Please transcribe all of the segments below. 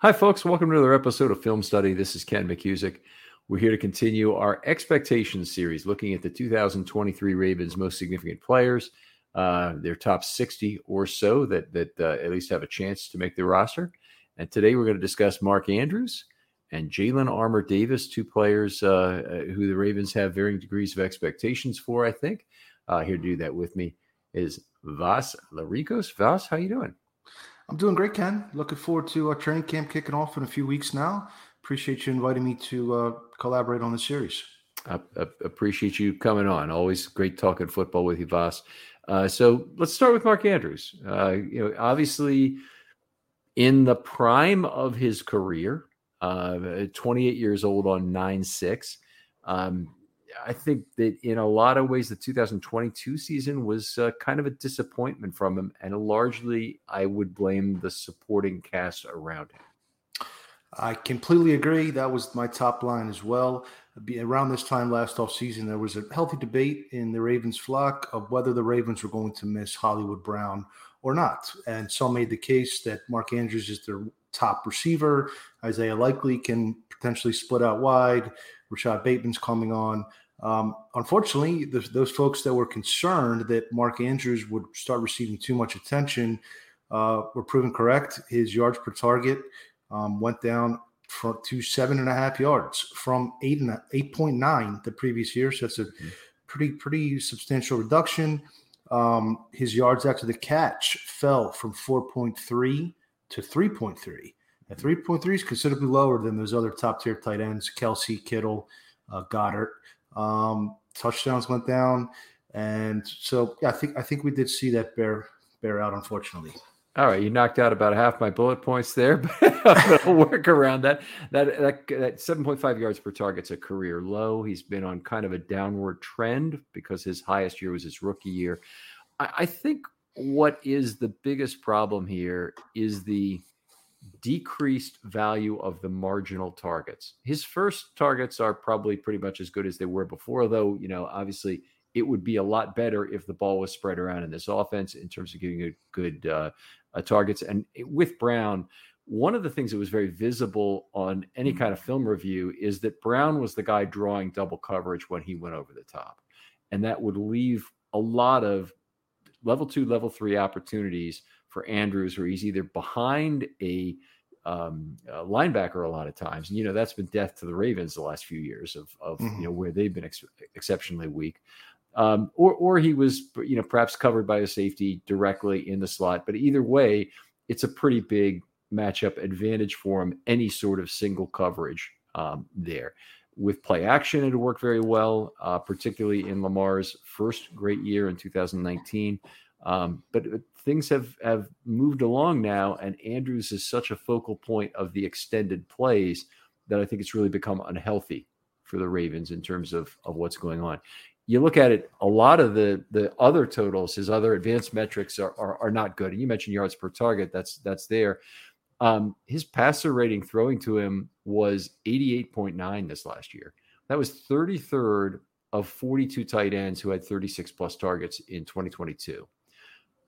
Hi, folks. Welcome to another episode of Film Study. This is Ken McKusick. We're here to continue our expectations series, looking at the 2023 Ravens' most significant players, uh, their top 60 or so that that uh, at least have a chance to make the roster. And today we're going to discuss Mark Andrews and Jalyn Armour Davis, two players uh, uh, who the Ravens have varying degrees of expectations for. I think uh, here to do that with me is Vas Lericos. Vas, how you doing? I'm doing great, Ken. Looking forward to our training camp kicking off in a few weeks now. Appreciate you inviting me to uh, collaborate on the series. I, I, appreciate you coming on. Always great talking football with you, Voss. Uh, so let's start with Mark Andrews. Uh, you know, obviously, in the prime of his career, uh, 28 years old on 9 6. Um, I think that in a lot of ways, the 2022 season was uh, kind of a disappointment from him, and largely I would blame the supporting cast around him. I completely agree. That was my top line as well. Around this time last offseason, there was a healthy debate in the Ravens flock of whether the Ravens were going to miss Hollywood Brown or not. And some made the case that Mark Andrews is their top receiver. Isaiah Likely can potentially split out wide. Rashod Bateman's coming on. Um, unfortunately, the, those folks that were concerned that Mark Andrews would start receiving too much attention uh, were proven correct. His yards per target um, went down from, to seven and a half yards from eight and eight point nine the previous year. So that's a mm-hmm. pretty pretty substantial reduction. Um, his yards after the catch fell from four point three to three point three. At three point three is considerably lower than those other top tier tight ends, Kelce, Kittle, uh, Goedert. Um, touchdowns went down, and so yeah, I think I think we did see that bear bear out, unfortunately. All right, you knocked out about half my bullet points there, but I'll work around that. That that that seven point five yards per target's a career low. He's been on kind of a downward trend because his highest year was his rookie year. I, I think what is the biggest problem here is the decreased value of the marginal targets. His first targets are probably pretty much as good as they were before, though, you know, obviously it would be a lot better if the ball was spread around in this offense in terms of getting a good uh, uh, targets. And with Brown, one of the things that was very visible on any kind of film review is that Brown was the guy drawing double coverage when he went over the top. And that would leave a lot of level two, level three opportunities for Andrews, where he's either behind a, um, a linebacker a lot of times, and you know that's been death to the Ravens the last few years of, of mm-hmm. you know where they've been ex- exceptionally weak, um, or or he was you know perhaps covered by a safety directly in the slot. But either way, it's a pretty big matchup advantage for him. Any sort of single coverage um, there with play action, it worked very well, uh, particularly in Lamar's first great year in 2019. Um, but things have have moved along now, and Andrews is such a focal point of the extended plays that I think it's really become unhealthy for the Ravens in terms of of what's going on. You look at it, a lot of the the other totals, his other advanced metrics are are, are not good. And you mentioned yards per target, that's that's there. Um, his passer rating throwing to him was 88.9 this last year. That was 33rd of 42 tight ends who had 36 plus targets in 2022.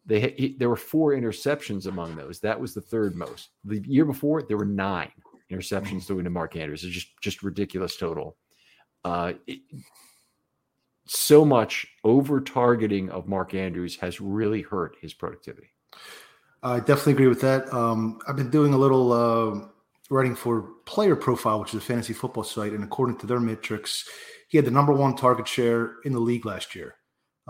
They he, there were four interceptions among those. That was the third most. The year before, there were nine interceptions going to Mark Andrews. It's just just ridiculous total. Uh, it, so much over targeting of Mark Andrews has really hurt his productivity. I definitely agree with that. Um, I've been doing a little uh, writing for Player Profile, which is a fantasy football site, and according to their metrics, he had the number one target share in the league last year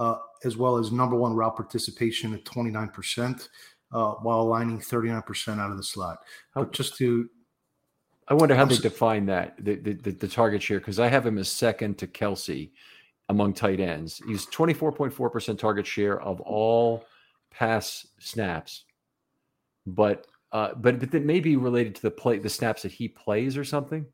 uh, as well as number one route participation at 29%, uh, while aligning 39% out of the slot. But just to I wonder how I'm they define that the, the, the, the target share because I have him as second to Kelce among tight ends. He's 24.4% target share of all pass snaps. But uh, but but that may be related to the play the snaps that he plays or something.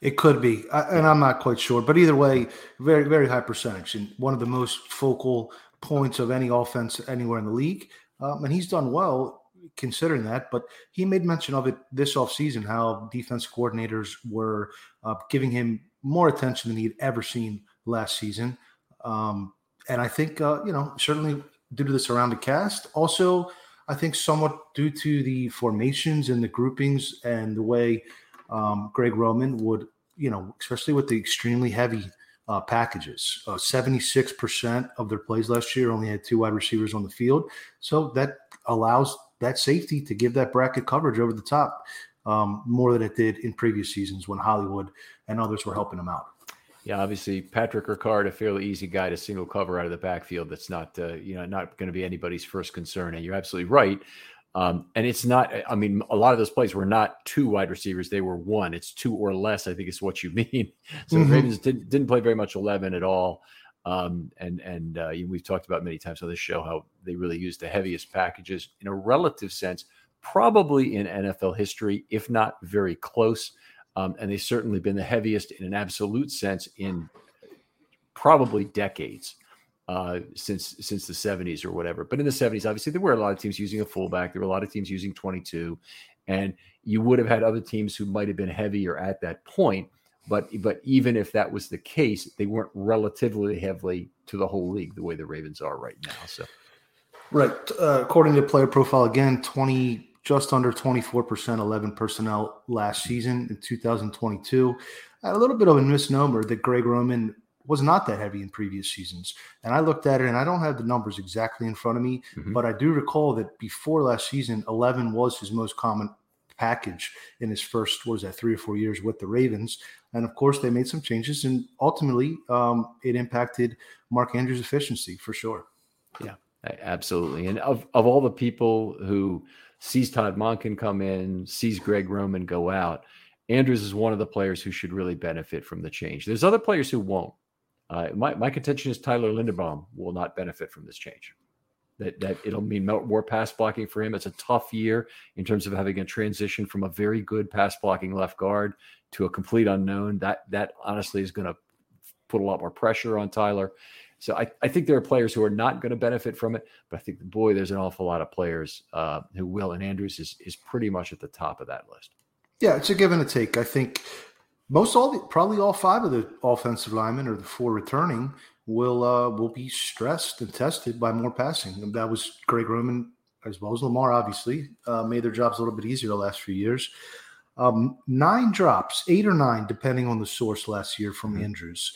It could be, and I'm not quite sure. But either way, very very high percentage and one of the most focal points of any offense anywhere in the league. Um, and he's done well considering that. But he made mention of it this offseason how defense coordinators were uh, giving him more attention than he'd ever seen last season. Um, and I think, uh, you know, certainly due to the surrounding cast, also, I think somewhat due to the formations and the groupings and the way um, Greg Roman would, you know, especially with the extremely heavy uh, packages. Uh, 76% of their plays last year only had two wide receivers on the field. So that allows that safety to give that bracket coverage over the top um, more than it did in previous seasons when Hollywood and others were helping them out. Yeah, obviously Patrick Ricard, a fairly easy guy to single cover out of the backfield. That's not, uh, you know, not going to be anybody's first concern. And you're absolutely right. Um, and it's not, I mean, a lot of those plays were not two wide receivers. They were one. It's two or less, I think is what you mean. So mm-hmm. Ravens didn't, didn't play very much 11 at all. Um, and and uh, we've talked about many times on this show how they really use the heaviest packages in a relative sense, probably in NFL history, if not very close. Um, and they've certainly been the heaviest in an absolute sense in probably decades uh, since since the 70s or whatever. But in the 70s, obviously, there were a lot of teams using a fullback. There were a lot of teams using 22, and you would have had other teams who might have been heavier at that point. But but even if that was the case, they weren't relatively heavily to the whole league the way the Ravens are right now. So, right, uh, according to player profile, again, 20 just under 24% 11 personnel last season in 2022. A little bit of a misnomer that Greg Roman was not that heavy in previous seasons. And I looked at it and I don't have the numbers exactly in front of me, mm-hmm. but I do recall that before last season, 11 was his most common package in his first, was that three or four years with the Ravens. And of course, they made some changes and ultimately um, it impacted Mark Andrews' efficiency for sure. Yeah, absolutely. And of, of all the people who sees Todd Monken come in, sees Greg Roman go out, Andrews is one of the players who should really benefit from the change. There's other players who won't. Uh, my, my contention is Tyler Linderbaum will not benefit from this change. That, that it'll mean more pass blocking for him. It's a tough year in terms of having a transition from a very good pass blocking left guard to a complete unknown. That that honestly is going to put a lot more pressure on Tyler. So I, I think there are players who are not going to benefit from it, but I think boy, there's an awful lot of players uh, who will, and Andrews is is pretty much at the top of that list. Yeah, it's a give and a take. I think most all the, probably all five of the offensive linemen or the four returning will uh, will be stressed and tested by more passing. And that was Greg Roman as well as Lamar. Obviously, uh, made their jobs a little bit easier the last few years. Um, nine drops, eight or nine, depending on the source last year from mm-hmm. Andrews.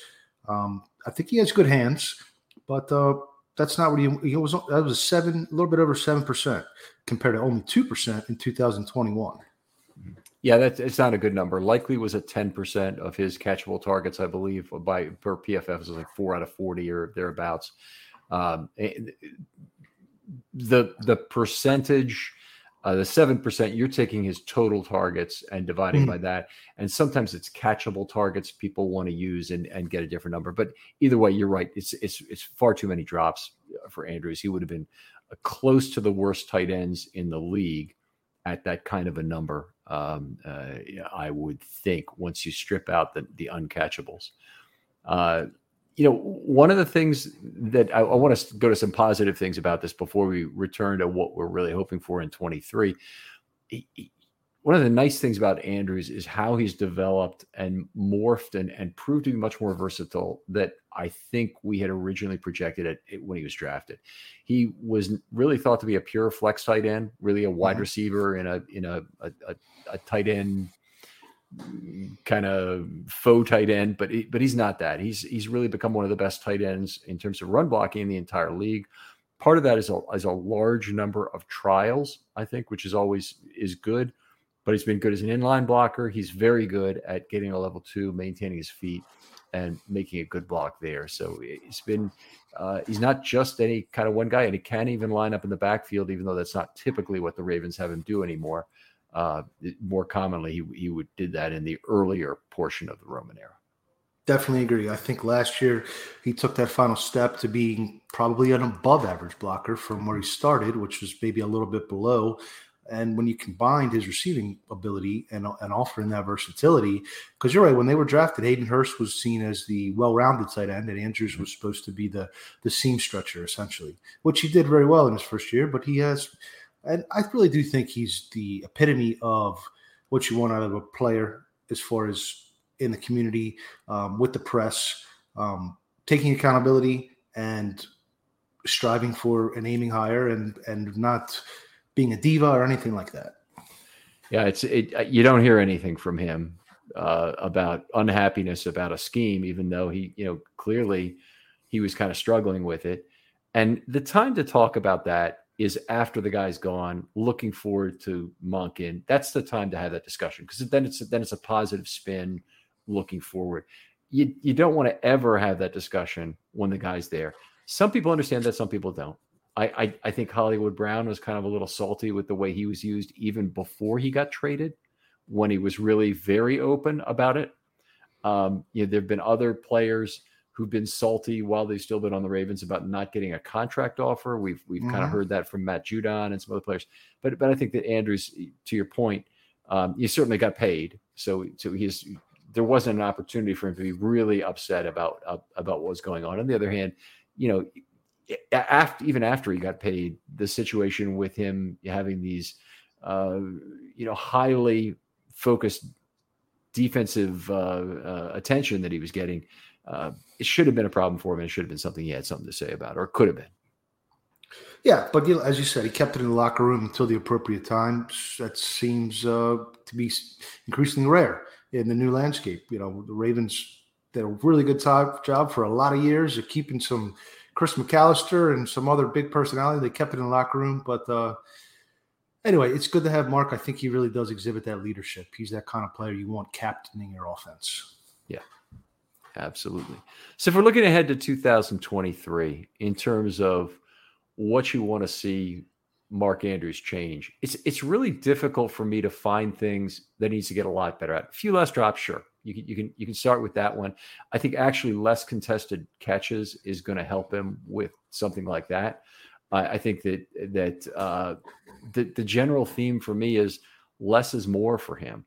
Um, I think he has good hands, but uh, that's not what he, he was. That was a seven, a little bit over seven percent compared to only two percent in 2021. Yeah, that's it's not a good number. Likely was at 10% of his catchable targets, I believe, by per PFF is like four out of 40 or thereabouts. Um, the the percentage, uh, the seven percent, you're taking his total targets and dividing mm-hmm. by that, and sometimes it's catchable targets people want to use and, and get a different number. But either way, you're right. It's it's it's far too many drops for Andrews. He would have been uh, close to the worst tight ends in the league at that kind of a number um, uh, I would think once you strip out the, the uncatchables. Uh, you know, one of the things that I, I want to go to some positive things about this before we return to what we're really hoping for in 23 one of the nice things about Andrews is how he's developed and morphed and, and proved to be much more versatile that I think we had originally projected it, when he was drafted. He was really thought to be a pure flex tight end, really a wide mm-hmm. receiver in a in a, a, a, a tight end kind of faux tight end, but he, but he's not that. He's he's really become one of the best tight ends in terms of run blocking in the entire league. Part of that is a, is a large number of trials, I think, which is always is good but he's been good as an inline blocker. He's very good at getting a level two, maintaining his feet, and making a good block there. So he's been uh, he's not just any kind of one guy, and he can even line up in the backfield, even though that's not typically what the Ravens have him do anymore. uh, more commonly, he, he would did that in the earlier portion of the Roman era. Definitely agree. I think last year he took that final step to being probably an above average blocker from where he started, which was maybe a little bit below. And when you combined his receiving ability and, and offering that versatility, because you're right, when they were drafted, Hayden Hurst was seen as the well-rounded tight end, and Andrews was supposed to be the the seam stretcher essentially, which he did very well in his first year. But he has, and I really do think he's the epitome of what you want out of a player as far as in the community um, with the press, um, taking accountability and striving for and aiming higher, and and not being a diva or anything like that. Yeah, it's it, uh, you don't hear anything from him uh, about unhappiness about a scheme, even though he, you know, clearly he was kind of struggling with it. And the time to talk about that is after the guy's gone, looking forward to Monken. That's the time to have that discussion because then it's then it's a positive spin looking forward. You you don't want to ever have that discussion when the guy's there. Some people understand that, some people don't. I, I, I think Hollywood Brown was kind of a little salty with the way he was used even before he got traded, when he was really very open about it. Um, you know, there have been other players who've been salty while they've still been on the Ravens about not getting a contract offer. We've we've mm-hmm. kind of heard that from Matt Judon and some other players. But but I think that Andrews, to your point, um, he certainly got paid. So so he's there wasn't an opportunity for him to be really upset about uh, about what was going on. On the other hand, you know, after even after he got paid, the situation with him having these, uh, you know, highly focused defensive uh, uh, attention that he was getting, uh, it should have been a problem for him, and it should have been something he had something to say about, or could have been. Yeah, but you know, as you said, he kept it in the locker room until the appropriate time. That seems uh, to be increasingly rare in the new landscape. You know, the Ravens did a really good job for a lot of years of keeping some Chris McAlister and some other big personality. They kept it in the locker room. But uh, anyway, it's good to have Mark. I think he really does exhibit that leadership. He's that kind of player you want captaining your offense. Yeah, absolutely. So if we're looking ahead to 2023 in terms of what you want to see Mark Andrews change, it's it's really difficult for me to find things that needs to get a lot better at. A few less drops, sure. You can you can you can start with that one. I think actually less contested catches is going to help him with something like that. I, I think that that uh, the the general theme for me is less is more for him.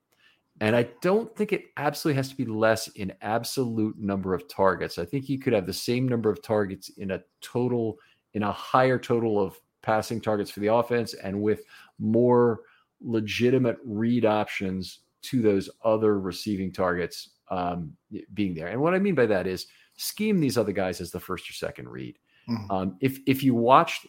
And I don't think it absolutely has to be less in absolute number of targets. I think he could have the same number of targets in a total, in a higher total of passing targets for the offense and with more legitimate read options to those other receiving targets um, being there. And what I mean by that is scheme these other guys as the first or second read. Mm-hmm. Um, if if you watched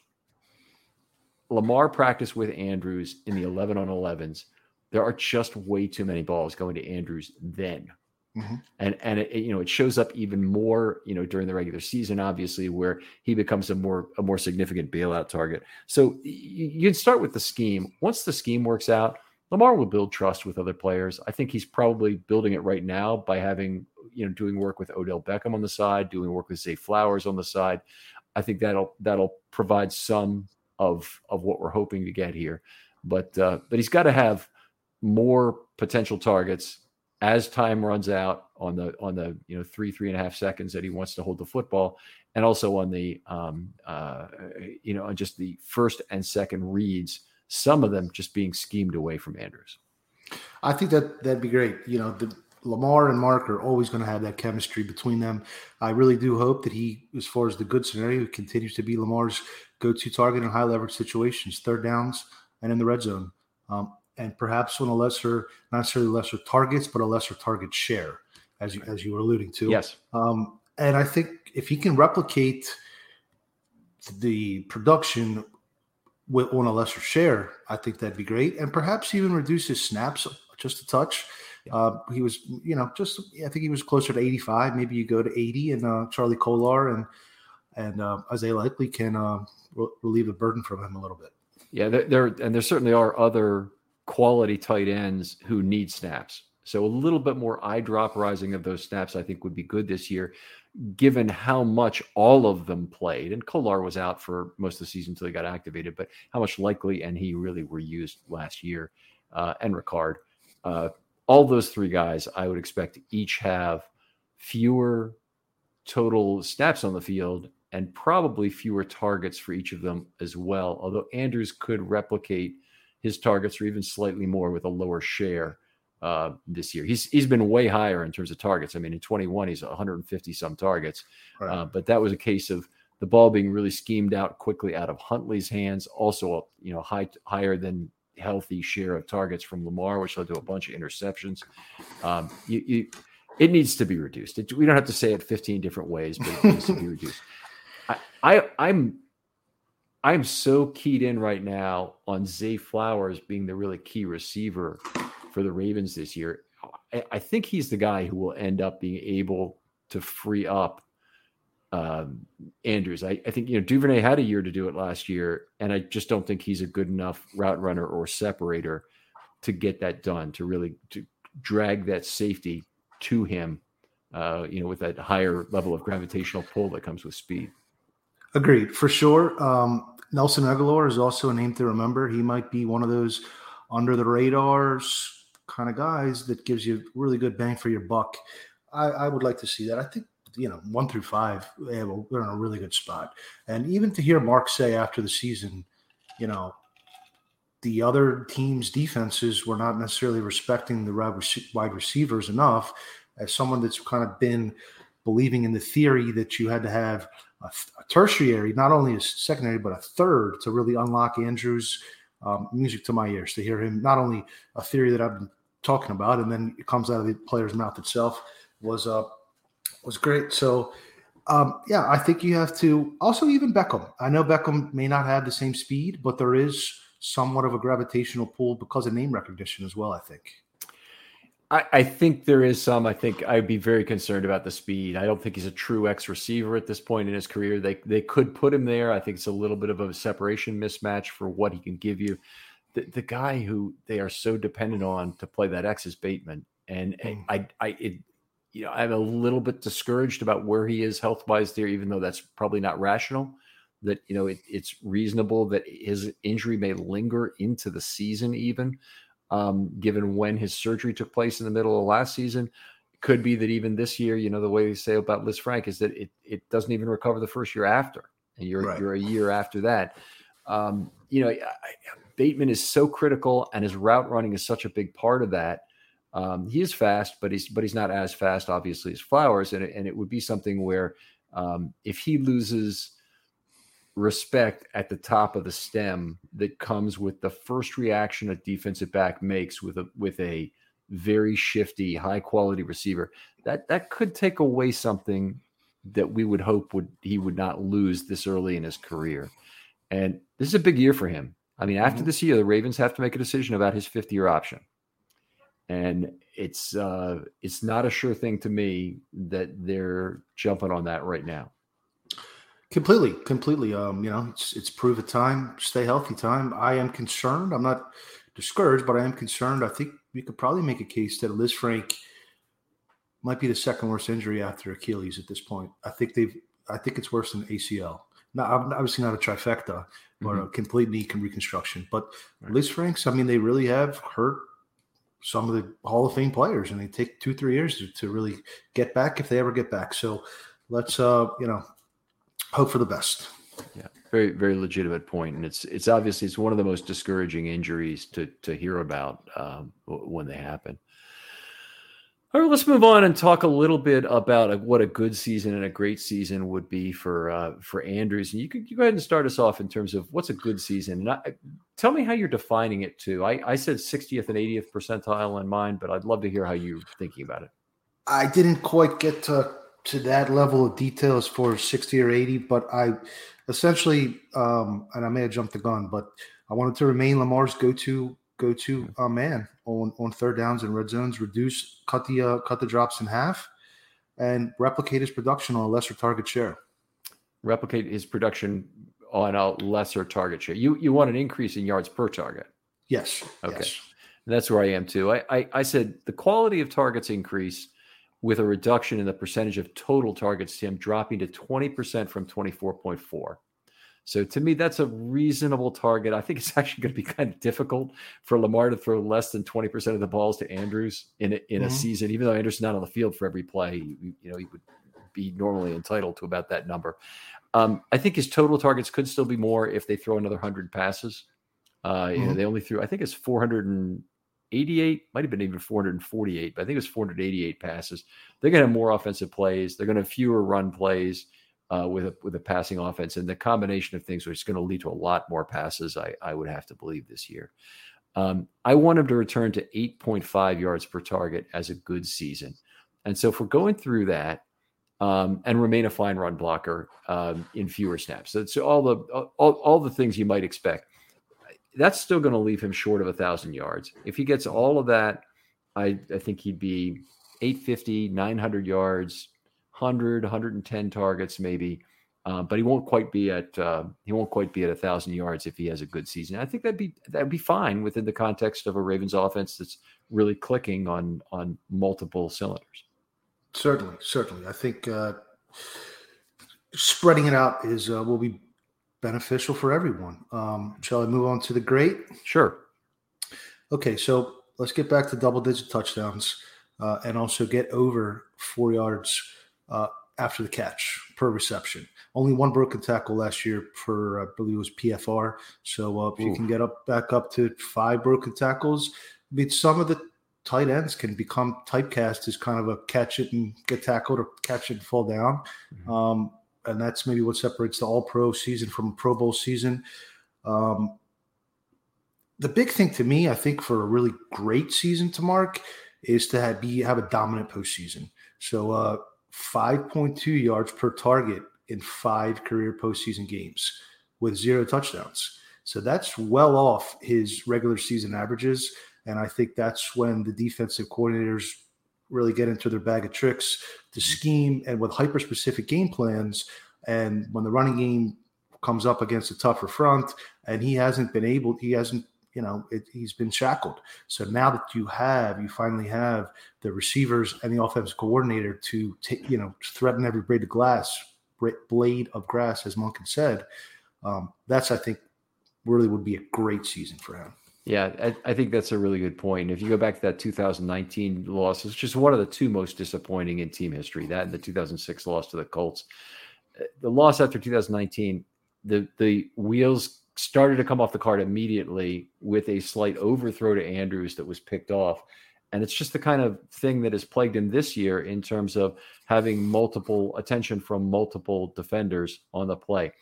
Lamar practice with Andrews in the 11 on 11s, there are just way too many balls going to Andrews then. Mm-hmm. And and it, you know it shows up even more you know during the regular season obviously where he becomes a more a more significant bailout target. So you, you can start with the scheme. Once the scheme works out, Lamar will build trust with other players. I think he's probably building it right now by having, you know, doing work with Odell Beckham on the side, doing work with Zay Flowers on the side. I think that'll that'll provide some of of what we're hoping to get here. But uh, but he's got to have more potential targets as time runs out on the on the you know three three and a half seconds that he wants to hold the football, and also on the um, uh, you know on just the first and second reads some of them just being schemed away from Andrews. I think that that'd be great. You know, the, Lamar and Mark are always going to have that chemistry between them. I really do hope that he, as far as the good scenario, continues to be Lamar's go-to target in high leverage situations, third downs, and in the red zone, um, and perhaps on a lesser, not necessarily lesser targets, but a lesser target share, as you as you were alluding to. Yes. Um, and I think if he can replicate the production with, on a lesser share, I think that'd be great, and perhaps even reduce his snaps just a touch. Uh, he was, you know, just I think he was closer to 85. Maybe you go to 80, and uh, Charlie Kolar and and uh, Isaiah Likely can uh, re- relieve the burden from him a little bit. Yeah, there, there and there certainly are other quality tight ends who need snaps. So a little bit more eye drop rising of those snaps, I think, would be good this year given how much all of them played, and Kolar was out for most of the season until he got activated, but how much Likely and he really were used last year. uh, and Ricard. Uh, all those three guys, I would expect each have fewer total snaps on the field and probably fewer targets for each of them as well. Although Andrews could replicate his targets or even slightly more with a lower share uh, this year. He's he's been way higher in terms of targets. I mean, in 21 he's 150 some targets, right. uh, but that was a case of the ball being really schemed out quickly out of Huntley's hands. Also, a, you know, high higher than healthy share of targets from Lamar, which led to a bunch of interceptions. Um, you, you, it needs to be reduced. It, we don't have to say it 15 different ways, but it needs to be reduced. I, I I'm I'm so keyed in right now on Zay Flowers being the really key receiver for the Ravens this year. I, I think he's the guy who will end up being able to free up um, Andrews. I, I, think you know Duvernay had a year to do it last year, and I just don't think he's a good enough route runner or separator to get that done to really to drag that safety to him. Uh, you know, with that higher level of gravitational pull that comes with speed. Agreed, for sure. Um, Nelson Agholor is also a name to remember. He might be one of those under the radars kind of guys that gives you really good bang for your buck. I, I would like to see that. I think you know one through five, we're in a really good spot. And even to hear Mark say after the season, you know, the other team's defenses were not necessarily respecting the wide receivers enough. As someone that's kind of been believing in the theory that you had to have a, a tertiary, not only a secondary, but a third to really unlock Andrews' um, music to my ears to hear him not only a theory that I've been talking about, and then it comes out of the player's mouth itself was uh was great. So um, yeah, I think you have to also even Beckham. I know Beckham may not have the same speed, but there is somewhat of a gravitational pull because of name recognition as well. I think. I, I, think there is some. I think I'd be very concerned about the speed. I don't think he's a true X receiver at this point in his career. They they could put him there. I think it's a little bit of a separation mismatch for what he can give you. The, the guy who they are so dependent on to play that X is Bateman, and mm. I I it, you know I'm a little bit discouraged about where he is health wise there, even though that's probably not rational. That you know it, it's reasonable that his injury may linger into the season even um, given when his surgery took place in the middle of last season. could be that even this year, you know, the way they say about Lisfranc is that it it doesn't even recover the first year after, and you're right. you're a year after that. Um, you know, I, Bateman is so critical, and his route running is such a big part of that. Um, he is fast, but he's but he's not as fast, obviously, as Flowers, and it, and it would be something where um, if he loses respect at the top of the stem that comes with the first reaction a defensive back makes with a with a very shifty, high quality receiver. That that could take away something that we would hope would he would not lose this early in his career. And this is a big year for him. I mean, after mm-hmm. this year, the Ravens have to make a decision about his fifth year option. And it's uh it's not a sure thing to me that they're jumping on that right now. Completely, completely. Um, you know, it's it's prove a time, stay healthy time. I am concerned. I'm not discouraged, but I am concerned. I think we could probably make a case that Lisfranc might be the second worst injury after Achilles at this point. I think they've. I think it's worse than ACL. Not obviously not a trifecta or mm-hmm. a complete knee reconstruction, but right. franks—I mean, they really have hurt some of the Hall of Fame players, and they take two three years to, to really get back if they ever get back. So let's uh, you know hope for the best. Yeah, very very legitimate point, and it's it's obviously it's one of the most discouraging injuries to to hear about um, when they happen. All right, let's move on and talk a little bit about what a good season and a great season would be for uh, for Andrews. And you could you go ahead and start us off in terms of what's a good season. And I, tell me how you're defining it too. I, I said 60th and 80th percentile in mind, but I'd love to hear how you're thinking about it. I didn't quite get to to that level of details for 60 or 80, but I essentially, um, and I may have jumped the gun, but I wanted to remain Lamar's go-to go-to uh, man on on third downs and red zones, reduce, cut the uh, cut the drops in half, and replicate his production on a lesser target share. Replicate his production on a lesser target share. You you want an increase in yards per target. Yes. Okay. Yes. That's where I am too. I, I I said the quality of targets increase with a reduction in the percentage of total targets to him dropping to 20% from 24.4. So to me, that's a reasonable target. I think it's actually going to be kind of difficult for Lamar to throw less than 20% of the balls to Andrews in a, in mm-hmm. a season, even though Andrews is not on the field for every play. You, you know, he would be normally entitled to about that number. Um, I think his total targets could still be more if they throw another 100 passes. Uh, mm-hmm. you know, mm-hmm. they only threw, I think it's 488, might have been even 448, but I think it was 488 passes. They're going to have more offensive plays. They're going to have fewer run plays uh, with a with a passing offense, and the combination of things, which is going to lead to a lot more passes. I I would have to believe this year. Um, I want him to return to 8.5 yards per target as a good season, and so if we're going through that. Um, and remain a fine run blocker um, in fewer snaps. So it's all the all, all the things you might expect. That's still going to leave him short of a thousand yards. If he gets all of that, I, I think he'd be 850, 900 yards, 100, 110 targets maybe. Uh, but he won't quite be at uh, he won't quite be at a thousand yards if he has a good season. I think that'd be that'd be fine within the context of a Ravens offense that's really clicking on on multiple cylinders. Certainly, certainly. I think uh, spreading it out is uh, will be beneficial for everyone. Um, shall I move on to the great? Sure. Okay, so let's get back to double digit touchdowns uh, and also get over four yards uh, after the catch per reception. Only one broken tackle last year for I believe it was PFR. So uh, if Ooh. you can get up back up to five broken tackles, I mean some of the tight ends can become typecast as kind of a catch it and get tackled or catch it and fall down. Mm-hmm. Um, and that's maybe what separates the All Pro season from a Pro Bowl season. Um, the big thing to me, I think, for a really great season to mark is to have, be have a dominant postseason. So uh, 5.2 yards per target in five career postseason games with zero touchdowns. So that's well off his regular season averages. And I think that's when the defensive coordinators really get into their bag of tricks to mm-hmm. scheme and with hyper specific game plans. And when the running game comes up against a tougher front and he hasn't been able, he hasn't you know, it, he's been shackled. So now that you have, you finally have the receivers and the offensive coordinator to take, you know, threaten every blade of glass, blade of grass, as Monken said. Um, that's, I think, really would be a great season for him. Yeah, I, I, think that's a really good point. If you go back to that 2019 loss, it's just one of the two most disappointing in team history. That and the 2006 loss to the Colts. Uh, the loss after 2019, the the wheels started to come off the card immediately with a slight overthrow to Andrews that was picked off. And it's just the kind of thing that has plagued him this year in terms of having multiple attention from multiple defenders on the play.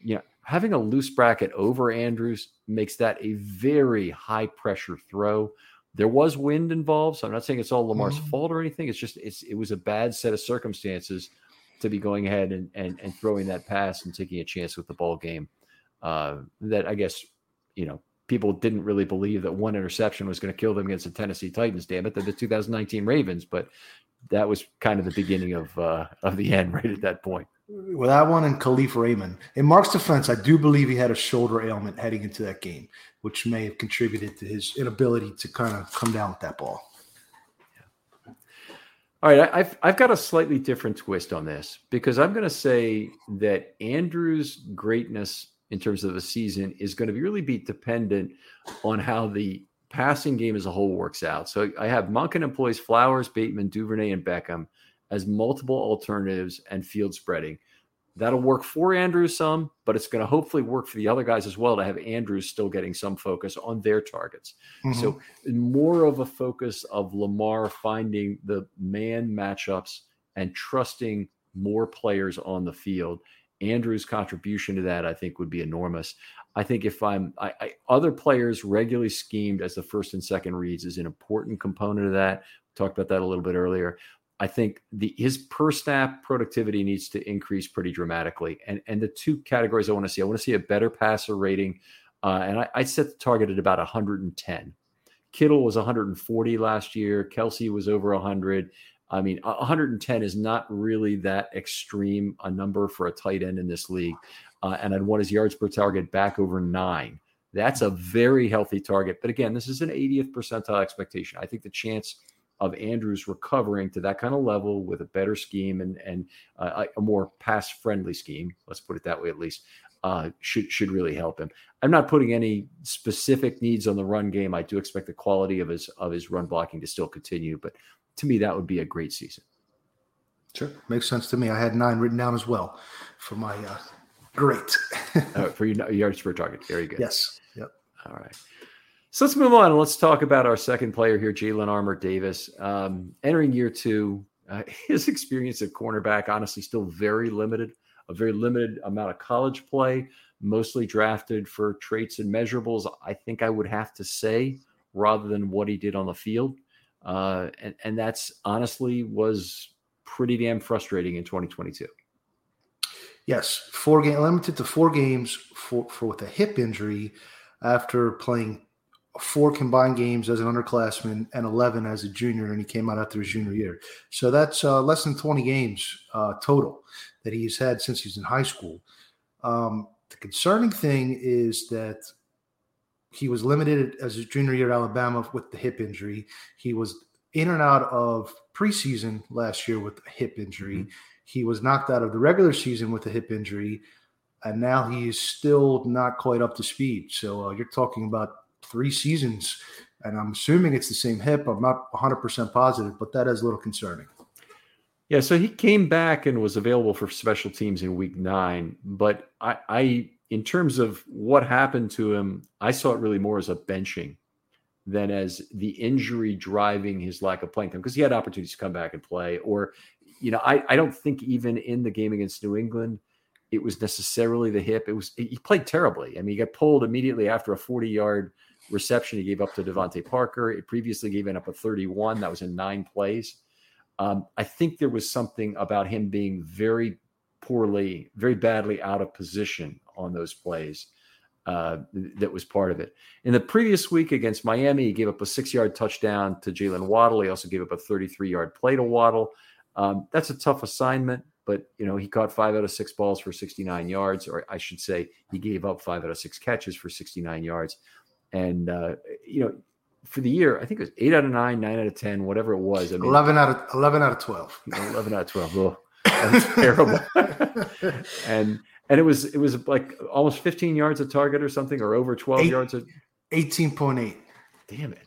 You know, having a loose bracket over Andrews makes that a very high pressure throw. There was wind involved, so I'm not saying it's all Lamar's mm-hmm. fault or anything. It's just it's it was a bad set of circumstances to be going ahead and, and and throwing that pass and taking a chance with the ball game uh, that I guess you know people didn't really believe that one interception was going to kill them against the Tennessee Titans. Damn it, the, the 2019 Ravens, but that was kind of the beginning of uh, of the end right at that point. Well, that one and Kalif Raymond. In Mark's defense, I do believe he had a shoulder ailment heading into that game, which may have contributed to his inability to kind of come down with that ball. All right, I've I've got a slightly different twist on this because I'm going to say that Andrew's greatness in terms of the season is going to be really be dependent on how the passing game as a whole works out. So I have Monken employs Flowers, Bateman, Duvernay, and Beckham as multiple alternatives and field spreading. That'll work for Andrews some, but it's going to hopefully work for the other guys as well to have Andrews still getting some focus on their targets. Mm-hmm. So more of a focus of Lamar finding the man matchups and trusting more players on the field Andrew's contribution to that, I think, would be enormous. I think if I'm I, I, other players regularly schemed as the first and second reads is an important component of that. We talked about that a little bit earlier. I think the his per snap productivity needs to increase pretty dramatically. And and the two categories I want to see, I want to see a better passer rating, uh, and I, I set the target at about 110. Kittle was 140 last year. Kelce was over 100. I mean, 110 is not really that extreme a number for a tight end in this league. Uh, and I'd want his yards per target back over nine. That's a very healthy target. But again, this is an 80th percentile expectation. I think the chance of Andrews recovering to that kind of level with a better scheme and and uh, a more pass friendly scheme, let's put it that way at least, uh, should should really help him. I'm not putting any specific needs on the run game. I do expect the quality of his of his run blocking to still continue, but to me, that would be a great season. Sure, makes sense to me. I had nine written down as well for my uh, great uh, for your yards per target. Very good. Yes. Yep. All right. So let's move on. And let's talk about our second player here, Jalyn Armour Davis. Um, entering year two, uh, his experience at cornerback, honestly, still very limited. A very limited amount of college play, mostly drafted for traits and measurables. I think I would have to say, rather than what he did on the field, uh, and and that's honestly was pretty damn frustrating in 2022. Yes, four game limited to four games for, for with a hip injury after playing four combined games as an underclassman and 11 as a junior, and he came out after his junior year. So that's uh, less than 20 games uh, total that he's had since he's in high school. Um, the concerning thing is that he was limited as a junior year at Alabama with the hip injury. He was in and out of preseason last year with a hip injury. Mm-hmm. He was knocked out of the regular season with a hip injury, and now he is still not quite up to speed. So uh, you're talking about three seasons, and I'm assuming it's the same hip. I'm not 100% positive, but that is a little concerning. Yeah, so he came back and was available for special teams in week nine. But I, I, in terms of what happened to him, I saw it really more as a benching than as the injury driving his lack of playing time because he had opportunities to come back and play. Or, you know, I, I don't think even in the game against New England, it was necessarily the hip. It was he played terribly. I mean, he got pulled immediately after a 40 yard reception he gave up to DeVante Parker. It previously gave up a 31. That was in nine plays. Um, I think there was something about him being very poorly, very badly out of position on those plays uh, that was part of it. In the previous week against Miami, he gave up a six yard touchdown to Jaylen Waddle. He also gave up a 33 yard play to Waddle. Um, that's a tough assignment, but you know he caught five out of six balls for 69 yards, or I should say, he gave up five out of six catches for 69 yards. And uh, you know, for the year, I think it was eight out of nine, nine out of ten, whatever it was. I mean, eleven out of eleven out of twelve. Eleven out of twelve. Oh, that's terrible. and and it was it was like almost 15 yards a target or something, or over 12 Eight, yards. Of, 18.8. Damn it.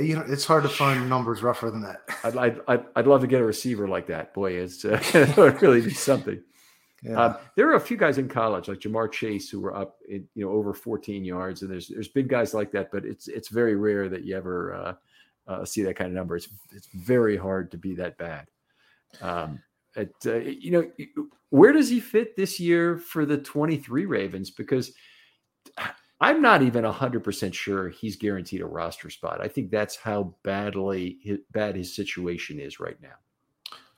You know, it's hard to find numbers rougher than that. I'd, I'd, I'd love to get a receiver like that. Boy, it's uh, it would really be something. Yeah. Um, there are a few guys in college like Ja'Marr Chase who were up, in, you know, over 14 yards, and there's there's big guys like that, but it's it's very rare that you ever uh, uh, see that kind of number. It's it's very hard to be that bad. Um, it, uh, you know, where does he fit this year for the 23 Ravens? Because I'm not even 100% sure he's guaranteed a roster spot. I think that's how badly his, bad his situation is right now.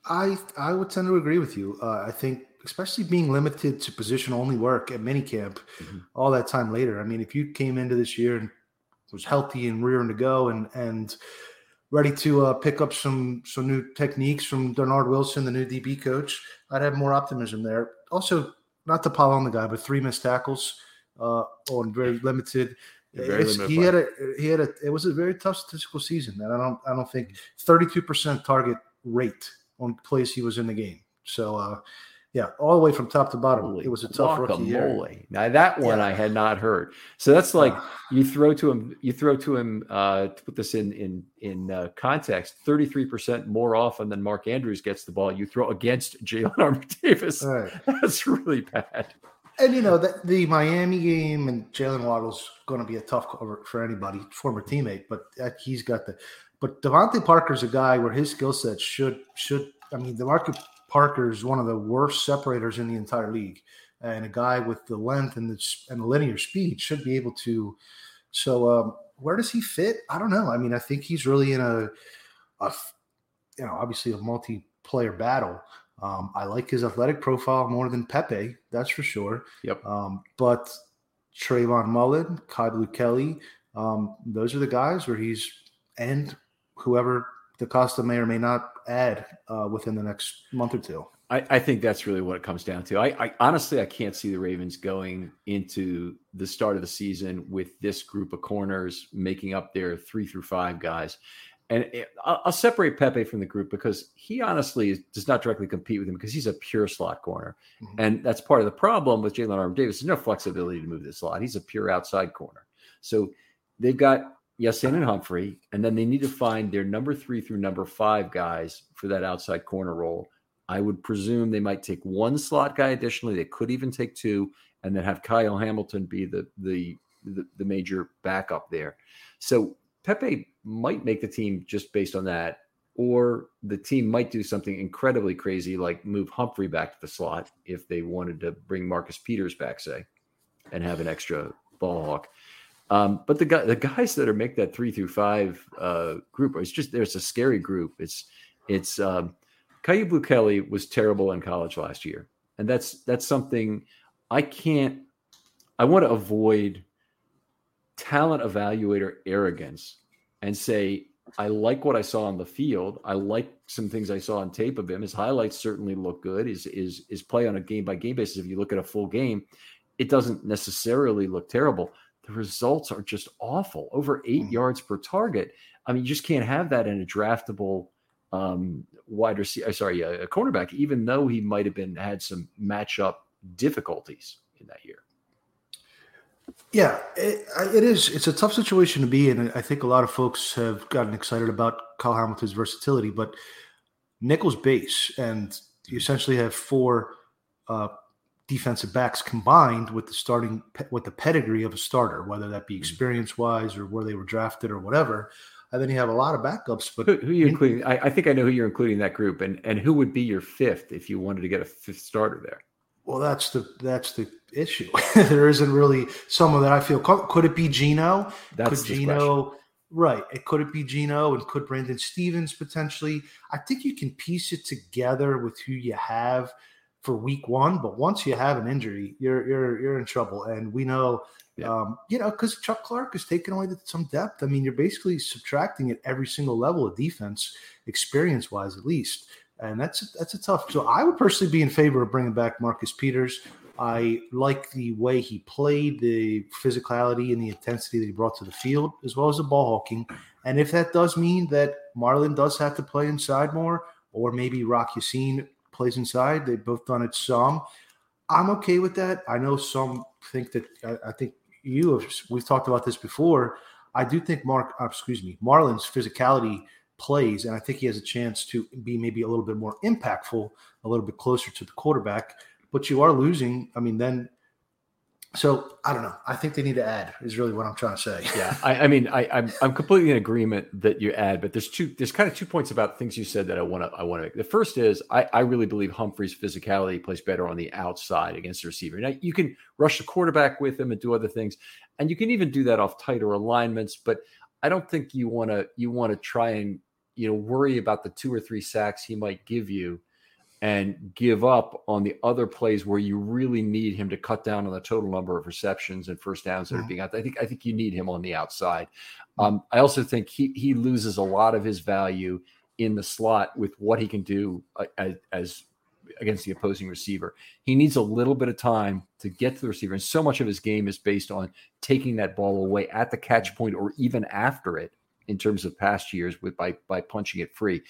I I would tend to agree with you. Uh, I think especially being limited to position only work at minicamp mm-hmm. all that time later. I mean, if you came into this year and was healthy and rearing to go and and ready to uh, pick up some some new techniques from Dennard Wilson, the new DB coach, I'd have more optimism there. Also, not to pile on the guy, but three missed tackles uh, on very limited. Very limited he had a he had a it was a very tough statistical season, and I don't I don't think thirty two percent target rate on plays he was in the game. So uh, Yeah, all the way from top to bottom. Holy it was a tough rookie year. Now that one yeah. I had not heard. So that's like you throw to him. You throw to him. Uh, to put this in in in uh, context, thirty three percent more often than Mark Andrews gets the ball. You throw against Jalyn Armour Davis. Right. That's really bad. And you know the, the Miami game and Jaylen Waddle's going to be a tough cover for anybody, former teammate, but he's got the. But DeVante Parker's a guy where his skill set should should. I mean, DeVante Parker is one of the worst separators in the entire league, and a guy with the length and the and the linear speed should be able to. So um, where does he fit? I don't know. I mean, I think he's really in a, a you know, obviously a multiplayer battle. Um, I like his athletic profile more than Pepe, that's for sure. Yep. Um, but Trayvon Mullen, Kyu Kelly, um, those are the guys where he's and whoever DeCosta may or may not add uh, within the next month or two. I, I, think that's really what it comes down to. I, I, honestly I can't see the Ravens going into the start of the season with this group of corners making up their three through five guys. And it, I'll, I'll, separate Pepe from the group because he honestly is, does not directly compete with him because he's a pure slot corner. Mm-hmm. And that's part of the problem with Jalyn Armour Davis. There's no flexibility to move the slot. He's a pure outside corner. So they've got Ya-Sin and Humphrey, and then they need to find their number three through number five guys for that outside corner role. I would presume they might take one slot guy additionally. They could even take two, and then have Kyle Hamilton be the the the, the major backup there. So Pepe might make the team just based on that, or the team might do something incredibly crazy like move Humphrey back to the slot if they wanted to bring Marcus Peters back, say, and have an extra ball hawk. Um, but the guy, the guys that are make that three through five uh, group, it's just there's a scary group. It's it's um, Blu Kelly was terrible in college last year, and that's that's something I can't. I want to avoid talent evaluator arrogance and say I like what I saw on the field. I like some things I saw on tape of him. His highlights certainly look good. His is his play on a game by game basis. If you look at a full game, it doesn't necessarily look terrible the results are just awful. Over 8 mm-hmm. yards per target. I mean, you just can't have that in a draftable um, wide receiver. Uh, sorry, a, a cornerback, even though he might have been had some matchup difficulties in that year. Yeah, it, it is. It's a tough situation to be in. I think a lot of folks have gotten excited about Kyle Hamilton's versatility, but Nickel's base, and you essentially have four uh, defensive backs combined with the starting with the pedigree of a starter, whether that be mm-hmm. experience wise or where they were drafted or whatever. And then you have a lot of backups. But who, who you including? I, I, think I know who you're including that group, and and who would be your fifth if you wanted to get a fifth starter there. Well, that's the that's the issue. there isn't really someone that I feel. Could it be Geno? That's could Geno. Right. It could it be Geno and could Brandon Stephens potentially? I think you can piece it together with who you have for week one, but once you have an injury, you're you're you're in trouble. And we know, yeah. um, you know, because Chuck Clark is taking away some depth. I mean, you're basically subtracting at every single level of defense, experience wise, at least. And that's that's a tough. So I would personally be in favor of bringing back Marcus Peters. I like the way he played, the physicality and the intensity that he brought to the field, as well as the ball hawking. And if that does mean that Marlon does have to play inside more, or maybe Rock Ya-Sin plays inside. They've both done it some. I'm okay with that. I know some think that I, I think you have. We've talked about this before. I do think Mark, uh, excuse me, Marlon's physicality plays, and I think he has a chance to be maybe a little bit more impactful, a little bit closer to the quarterback. But you are losing. I mean, then so I don't know. I think they need to add is really what I'm trying to say. Yeah, I, I mean, I, am I'm, I'm completely in agreement that you add, but there's two there's kind of two points about things you said that I want to I want to make. The first is I, I really believe Humphrey's physicality plays better on the outside against the receiver. Now you can rush the quarterback with him and do other things, and you can even do that off tighter alignments. But I don't think you want to you want to try and you know worry about the two or three sacks he might give you and give up on the other plays where you really need him to cut down on the total number of receptions and first downs that mm-hmm. are being out. I think I think you need him on the outside. Um, I also think he he loses a lot of his value in the slot with what he can do uh, as, as against the opposing receiver. He needs a little bit of time to get to the receiver, and so much of his game is based on taking that ball away at the catch point or even after it in terms of past years with by by punching it free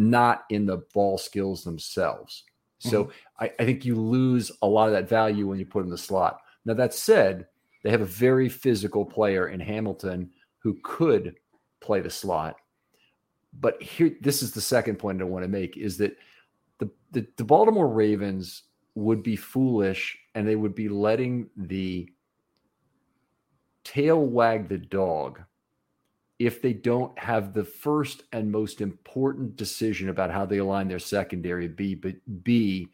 not in the ball skills themselves. So mm-hmm. I, I think you lose a lot of that value when you put in the slot. Now that said, they have a very physical player in Hamilton who could play the slot. But here, this is the second point I want to make is that the, the, the Baltimore Ravens would be foolish and they would be letting the tail wag the dog if they don't have the first and most important decision about how they align their secondary be but b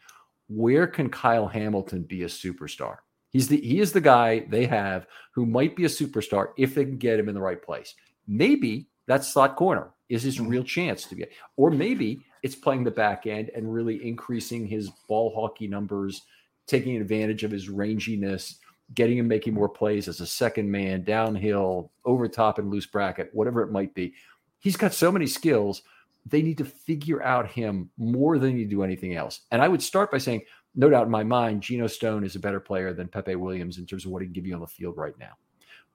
where can Kyle Hamilton be a superstar he's the he is the guy they have who might be a superstar if they can get him in the right place maybe that slot corner is his mm-hmm. real chance to get or maybe it's playing the back end and really increasing his ball hockey numbers taking advantage of his ranginess getting him making more plays as a second man, downhill, over top and loose bracket, whatever it might be. He's got so many skills. They need to figure out him more than you do anything else. And I would start by saying, no doubt in my mind, Geno Stone is a better player than Pepe Williams in terms of what he can give you on the field right now.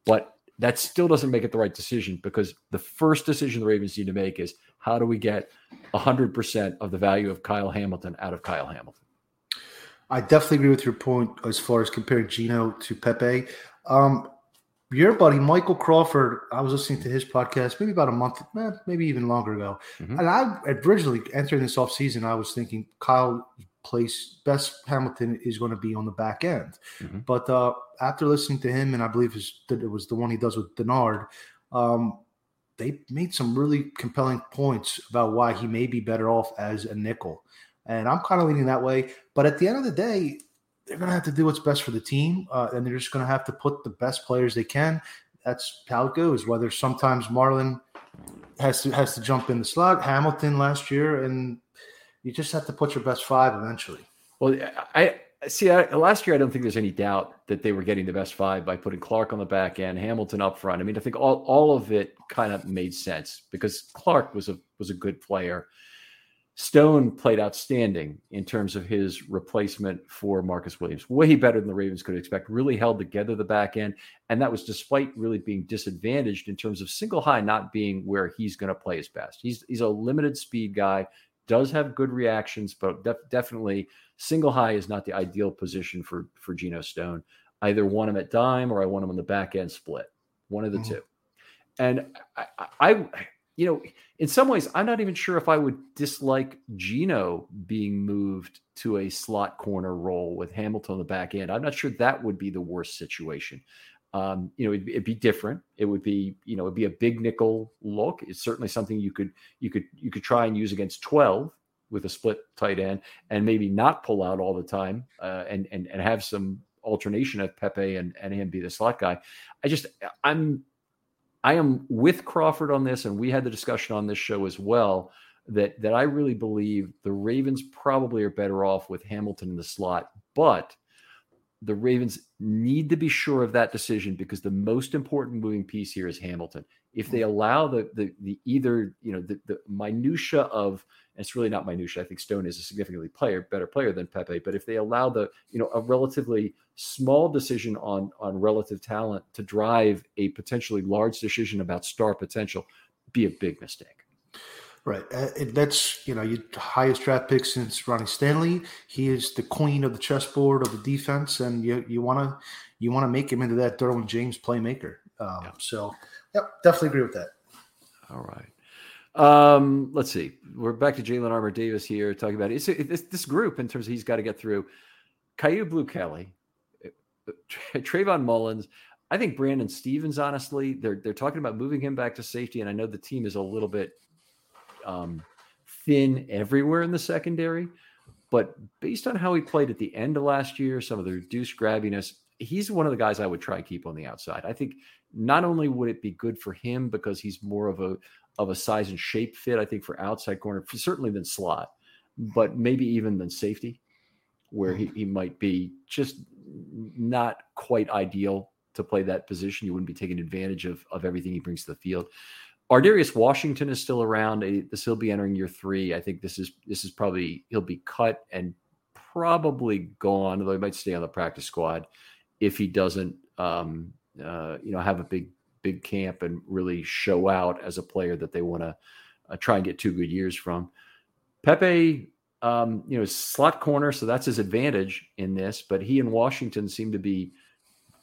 But that still doesn't make it the right decision because the first decision the Ravens need to make is how do we get 100% of the value of Kyle Hamilton out of Kyle Hamilton? I definitely agree with your point as far as comparing Geno to Pepe. Um, your buddy Michael Crawford, I was listening to his podcast maybe about a month, eh, maybe even longer ago. Mm-hmm. And I originally entering this offseason, I was thinking Kyle place best Hamilton is going to be on the back end. Mm-hmm. But uh, after listening to him, and I believe his, it was the one he does with Denard, um, they made some really compelling points about why he may be better off as a nickel. And I'm kind of leaning that way. But at the end of the day, they're going to have to do what's best for the team. Uh, and they're just going to have to put the best players they can. That's how it goes. Whether sometimes Marlon has to has to jump in the slot, Hamilton last year, and you just have to put your best five eventually. Well, I see. I, last year, I don't think there's any doubt that they were getting the best five by putting Clark on the back end, Hamilton up front. I mean, I think all, all of it kind of made sense because Clark was a was a good player. Stone played outstanding in terms of his replacement for Marcus Williams. Way better than the Ravens could expect. Really held together the back end. And that was despite really being disadvantaged in terms of single high not being where he's going to play his best. He's, he's a limited speed guy, does have good reactions, but def- definitely single high is not the ideal position for, for Geno Stone. either want him at dime or I want him on the back end split. One of the mm-hmm. two. And I, I, you know, in some ways, I'm not even sure if I would dislike Geno being moved to a slot corner role with Hamilton on the back end. I'm not sure that would be the worst situation. Um, you know, it'd, it'd, be different. It would be, you know, it'd be a big nickel look. It's certainly something you could, you could, you could try and use against 12 with a split tight end, and maybe not pull out all the time, uh, and and and have some alternation of Pepe and and him be the slot guy. I just, I'm I am with Crawford on this, and we had the discussion on this show as well. That that I really believe the Ravens probably are better off with Hamilton in the slot, but the Ravens need to be sure of that decision because the most important moving piece here is Hamilton. If they allow the the, the either you know the, the minutia of it's really not minutia. I think Stone is a significantly player better player than Pepe, but if they allow the you know a relatively small decision on on relative talent to drive a potentially large decision about star potential, be a big mistake. Right. Uh, that's, you know, your highest draft pick since Ronnie Stanley. He is the queen of the chessboard of the defense, and you you want to you want to make him into that Derwin James playmaker. Um, yeah. So, yep, definitely agree with that. All right. Um, let's see. We're back to Jalyn Armour Davis here talking about it. It's, this group in terms of he's got to get through. Kyu Blu Kelly, Trayvon Mullins. I think Brandon Stephens. honestly, they're they're talking about moving him back to safety, and I know the team is a little bit um, thin everywhere in the secondary. But based on how he played at the end of last year, some of the reduced grabbiness, he's one of the guys I would try and keep on the outside. I think not only would it be good for him because he's more of a of a size and shape fit, I think for outside corner, certainly than slot, but maybe even than safety, where he, mm. he might be just not quite ideal to play that position. You wouldn't be taking advantage of of everything he brings to the field. Ar'Darius Washington is still around. This he'll be entering year three. I think this is this is probably he'll be cut and probably gone. Although he might stay on the practice squad if he doesn't, um, uh, you know, have a big big camp and really show out as a player that they want to uh, try and get two good years from. Pepe, um, you know, slot corner, so that's his advantage in this. But he and Washington seem to be,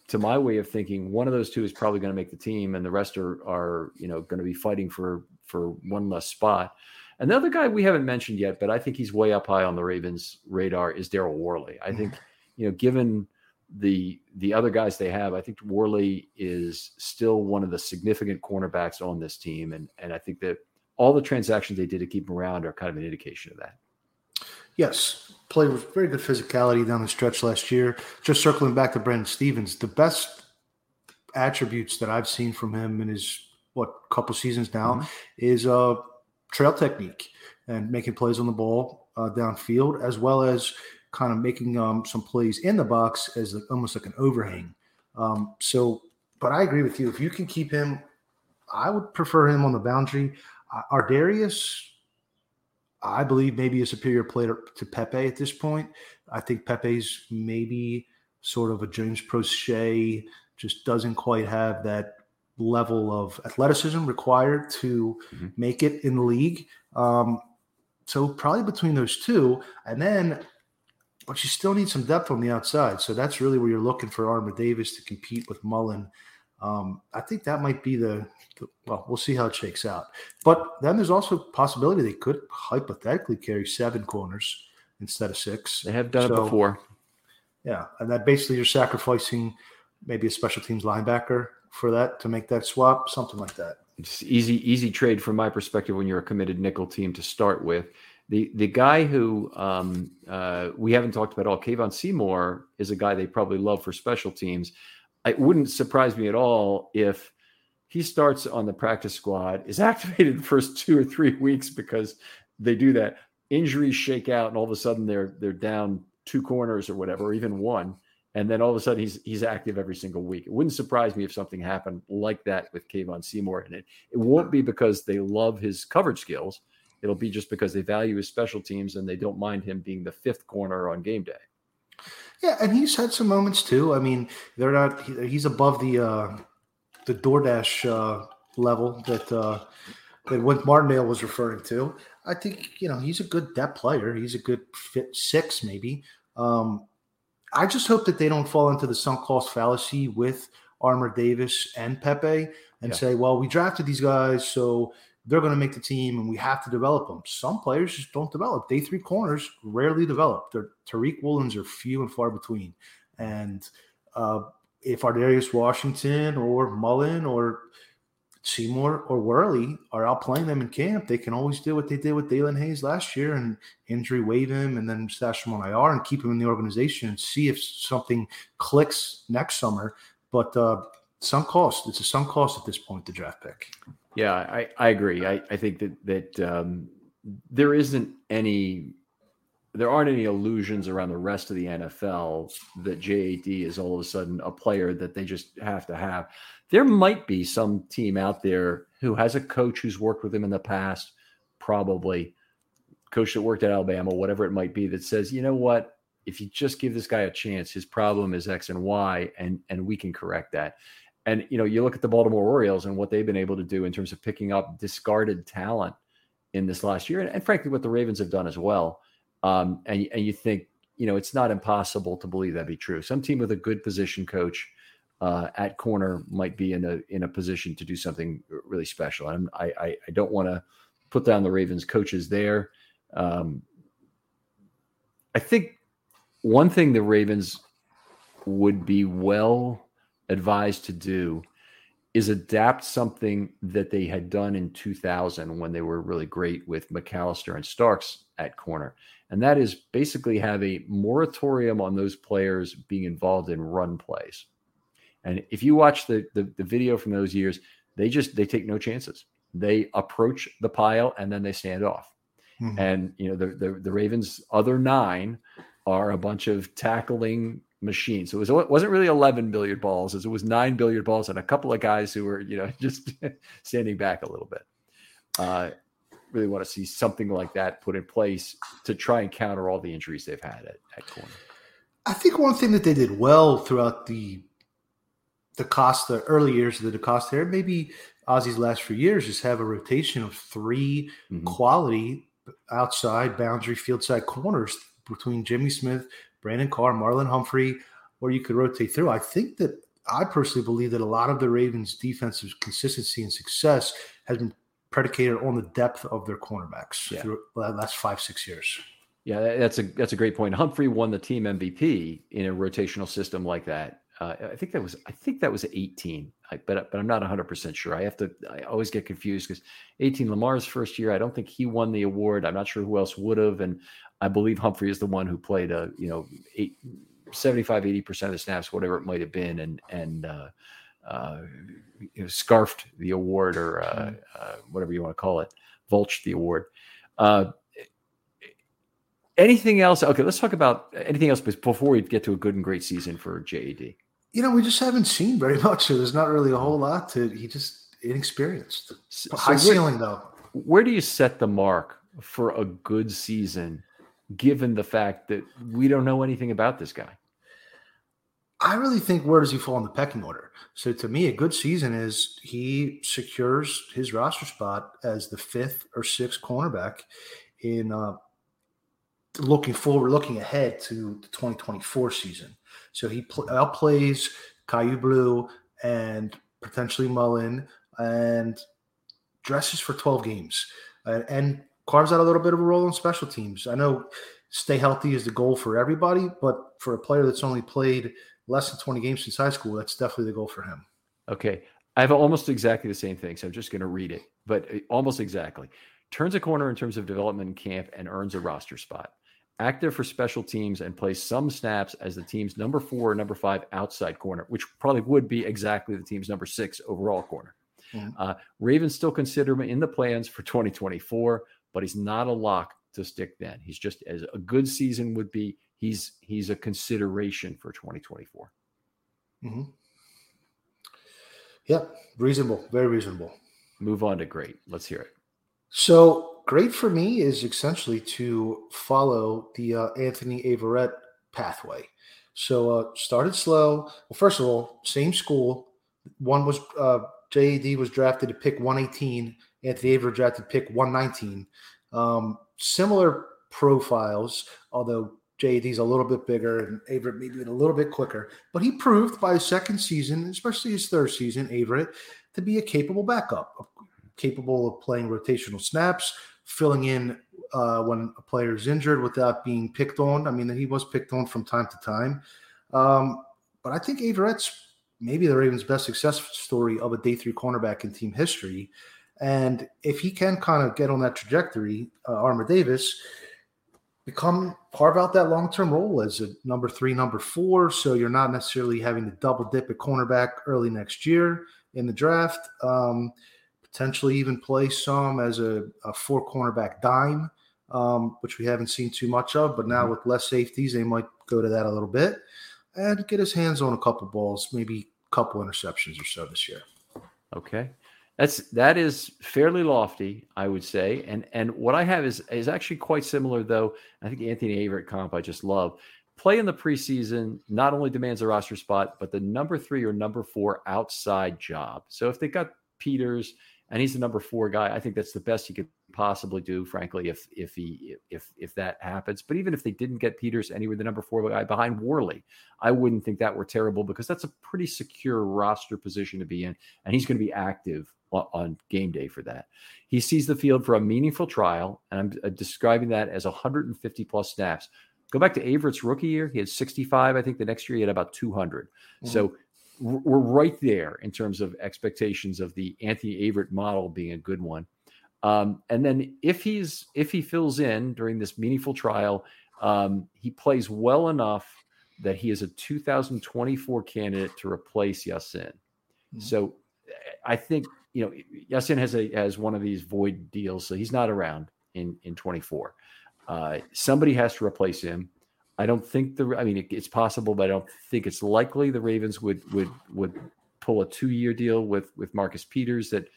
to my way of thinking, one of those two is probably going to make the team, and the rest are are you know going to be fighting for for one less spot. Another guy we haven't mentioned yet, but I think he's way up high on the Ravens' radar is Daryl Worley. I think you know, given the the other guys they have, I think Worley is still one of the significant cornerbacks on this team, and and I think that all the transactions they did to keep him around are kind of an indication of that. Yes, played with very good physicality down the stretch last year. Just circling back to Brandon Stephens, the best attributes that I've seen from him in his what couple seasons now mm-hmm. is uh trail technique and making plays on the ball uh, downfield, as well as kind of making um, some plays in the box as almost like an overhang. Um, so, but I agree with you. If you can keep him, I would prefer him on the boundary. Uh, Ar'Darius, I believe, maybe a superior player to Pepe at this point. I think Pepe's maybe sort of a James Proche, just doesn't quite have that level of athleticism required to mm-hmm. make it in the league. Um, so probably between those two, and then, but you still need some depth on the outside. So that's really where you're looking for Armour Davis to compete with Mullen. Um, I think that might be the, the, well, we'll see how it shakes out. But then there's also a possibility they could hypothetically carry seven corners instead of six. They have done so, it before. Yeah, and that basically you're sacrificing maybe a special teams linebacker for that to make that swap, something like that. It's easy, easy trade from my perspective when you're a committed nickel team to start with. The the guy who um, uh, we haven't talked about all, Kevon Seymour, is a guy they probably love for special teams. It wouldn't surprise me at all if he starts on the practice squad, is activated the first two or three weeks because they do that. Injuries shake out, and all of a sudden they're they're down two corners or whatever, or even one and then all of a sudden he's he's active every single week. It wouldn't surprise me if something happened like that with Kevon Seymour, and it it won't be because they love his coverage skills. It'll be just because they value his special teams and they don't mind him being the fifth corner on game day. Yeah, and he's had some moments too. I mean, they're not. He's above the uh, the DoorDash uh, level that uh, that Wink Martindale was referring to. I think you know he's a good depth player. He's a good fit six maybe. Um, I just hope that they don't fall into the sunk cost fallacy with Armour Davis and Pepe and yeah. say, well, we drafted these guys, so they're going to make the team and we have to develop them. Some players just don't develop. Day three corners rarely develop. Their Tariq Woolens are few and far between. And uh, if Ar'Darius Washington or Mullen or Seymour or Worley are out playing them in camp, they can always do what they did with Daelin Hayes last year and injury waive him and then stash him on IR and keep him in the organization and see if something clicks next summer. But uh, sunk cost, it's a sunk cost at this point, the draft pick. Yeah, I, I agree. I, I think that that um, there isn't any there aren't any illusions around the rest of the NFL that JAD is all of a sudden a player that they just have to have there might be some team out there who has a coach who's worked with him in the past, probably coach that worked at Alabama, whatever it might be, that says, you know what, if you just give this guy a chance, his problem is X and Y, and and we can correct that. And you know, you look at the Baltimore Orioles and what they've been able to do in terms of picking up discarded talent in this last year, and, and frankly, what the Ravens have done as well. Um, and and you think, you know, it's not impossible to believe that be true. Some team with a good position coach uh, at corner might be in a in a position to do something really special. I'm, I I, I don't want to put down the Ravens coaches there. Um, I think one thing the Ravens would be well advised to do is adapt something that they had done in 2000 when they were really great with McAlister and Starks at corner. And that is basically have a moratorium on those players being involved in run plays. And if you watch the, the, the video from those years, they just they take no chances. They approach the pile and then they stand off. Mm-hmm. And you know the, the the Ravens' other nine are a bunch of tackling machines. So it, was, it wasn't really 11 billiard balls, as it was nine billiard balls and a couple of guys who were, you know, just standing back a little bit. Uh, really want to see something like that put in place to try and counter all the injuries they've had at, at corner. I think one thing that they did well throughout the DeCosta early years of the DeCosta era, maybe Ozzy's last few years, just have a rotation of 3 mm-hmm. quality outside boundary field side corners between Jimmy Smith, Brandon Carr, Marlon Humphrey, or you could rotate through. I think that I personally believe that a lot of the Ravens' defensive consistency and success has been predicated on the depth of their cornerbacks yeah. through the last five, six years. Yeah, that's a that's a great point. Humphrey won the team MVP in a rotational system like that. Uh, I think that was I think that was 18, I, but but I'm not 100 percent sure. I have to. I always get confused because 18 Lamar's first year. I don't think he won the award. I'm not sure who else would have, and I believe Humphrey is the one who played a you know eight, 75 80 percent of the snaps, whatever it might have been, and and uh, uh, you know, scarfed the award or uh, mm-hmm. uh, whatever you want to call it, vultured the award. Uh, anything else? Okay, let's talk about anything else before we get to a good and great season for JAD. You know, we just haven't seen very much. So there's not really a whole lot to. He just inexperienced. So High where, ceiling though. Where do you set the mark for a good season, given the fact that we don't know anything about this guy? I really think where does he fall in the pecking order? So to me, a good season is he secures his roster spot as the fifth or sixth cornerback in uh, looking forward, looking ahead to the 2024 season. So he pl- outplays Kyu Blu and potentially Mullen and dresses for 12 games uh, and carves out a little bit of a role in special teams. I know stay healthy is the goal for everybody, but for a player that's only played – less than 20 games since high school, that's definitely the goal for him. Okay. I have almost exactly the same thing. So I'm just going to read it, but uh, almost exactly. Turns a corner in terms of development in camp and earns a roster spot. Active for special teams and plays some snaps as the team's number four number five outside corner, which probably would be exactly the team's number six overall corner. Mm-hmm. Uh, Ravens still consider him in the plans for 2024, but he's not a lock to stick then. He's just as a good season would be he's he's a consideration for 2024. Mm-hmm. Yeah, reasonable, very reasonable. Move on to great. Let's hear it. So great for me is essentially to follow the uh, Anthony Averett pathway. So uh, started slow. Well, first of all, same school. One was uh, JAD was drafted to pick 118. Anthony Averett drafted pick 119. Um, similar profiles, although JAD's a little bit bigger and Averett maybe a little bit quicker. But he proved by his second season, especially his third season, Averett, to be a capable backup, capable of playing rotational snaps, filling in uh, when a player is injured without being picked on. I mean, he was picked on from time to time. Um, but I think Averett's maybe the Ravens' best success story of a day three cornerback in team history. And if he can kind of get on that trajectory, uh, Armour Davis – become carve out that long term role as a number three, number four. So you're not necessarily having to double dip at cornerback early next year in the draft. Um, potentially even play some as a, a four cornerback dime, um, which we haven't seen too much of. But now mm-hmm. with less safeties, they might go to that a little bit and get his hands on a couple balls, maybe a couple interceptions or so this year. Okay. That's that is fairly lofty, I would say. And and what I have is is actually quite similar, though. I think Anthony Averett comp I just love. Play in the preseason not only demands a roster spot, but the number three or number four outside job. So if they got Peters and he's the number four guy. I think that's the best he could possibly do, frankly, if if he if if that happens. But even if they didn't get Peters and he were the number four guy behind Worley, I wouldn't think that were terrible because that's a pretty secure roster position to be in, and he's going to be active on, game day for that. He sees the field for a meaningful trial, and I'm uh, describing that as 150 plus snaps. Go back to Averett's rookie year; he had 65. I think the next year he had about 200. Mm-hmm. So we're right there in terms of expectations of the Anthony Averett model being a good one. Um, and then if he's if he fills in during this meaningful trial, um, he plays well enough that he is a 2024 candidate to replace Ya-Sin. Mm-hmm. So I think you know Ya-Sin has a has one of these void deals, so he's not around in in 24. Uh, somebody has to replace him. I don't think the. I mean, it, it's possible, but I don't think it's likely the Ravens would would would pull a two year deal with with Marcus Peters that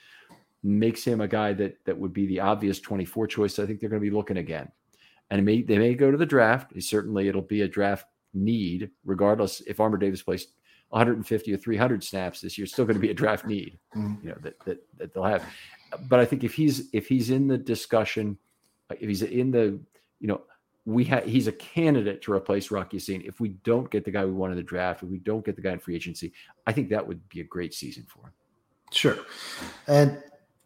makes him a guy that that would be the obvious 24 choice. I think they're going to be looking again, and may, they may go to the draft. Certainly, it'll be a draft need, regardless if Armour Davis plays 150 or 300 snaps this year. Still going to be a draft need, mm-hmm. you know that, that that they'll have. But I think if he's if he's in the discussion if he's in the, you know, we have he's a candidate to replace Rock Ya-Sin. If we don't get the guy we want in the draft, if we don't get the guy in free agency, I think that would be a great season for him. Sure, and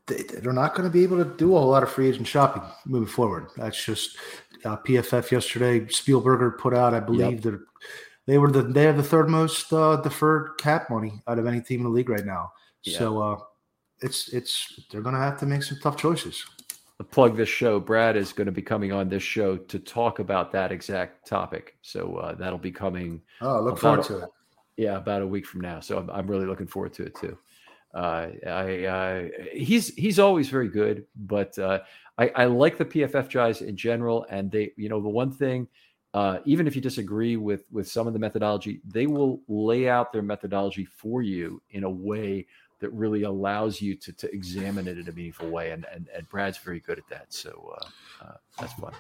they're not going to be able to do a whole lot of free agent shopping moving forward. That's just uh, PFF yesterday. Spielberger put out, I believe yep. that they were the they have the third most uh, deferred cap money out of any team in the league right now. Yeah. So uh, it's it's they're going to have to make some tough choices. Plug this show. Brad is going to be coming on this show to talk about that exact topic. So uh, that'll be coming. Oh, look forward to it. Yeah, about a week from now. So I'm, I'm really looking forward to it too. Uh, I uh, he's he's always very good, but uh, I, I like the PFF guys in general, and they you know the one thing uh, even if you disagree with with some of the methodology, they will lay out their methodology for you in a way that really allows you to, to examine it in a meaningful way. And, and, and Brad's very good at that. So uh, uh, that's fun.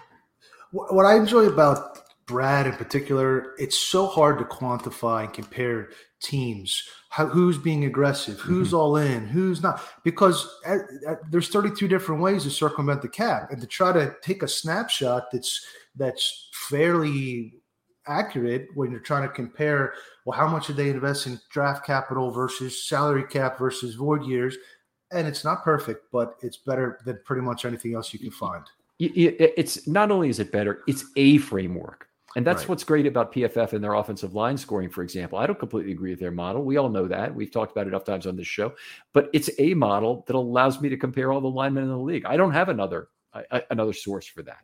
What I enjoy about Brad in particular, it's so hard to quantify and compare teams. How, who's being aggressive? Who's mm-hmm. all in? Who's not? Because at, at, there's 32 different ways to circumvent the cap, and to try to take a snapshot that's that's fairly accurate when you're trying to compare well how much did they invest in draft capital versus salary cap versus void years and it's not perfect but it's better than pretty much anything else you can find it's not only is it better it's a framework and that's right. what's great about PFF and their offensive line scoring, for example. I don't completely agree with their model. We all know that. We've talked about it enough times on this show, but it's a model that allows me to compare all the linemen in the league. I don't have another another source for that.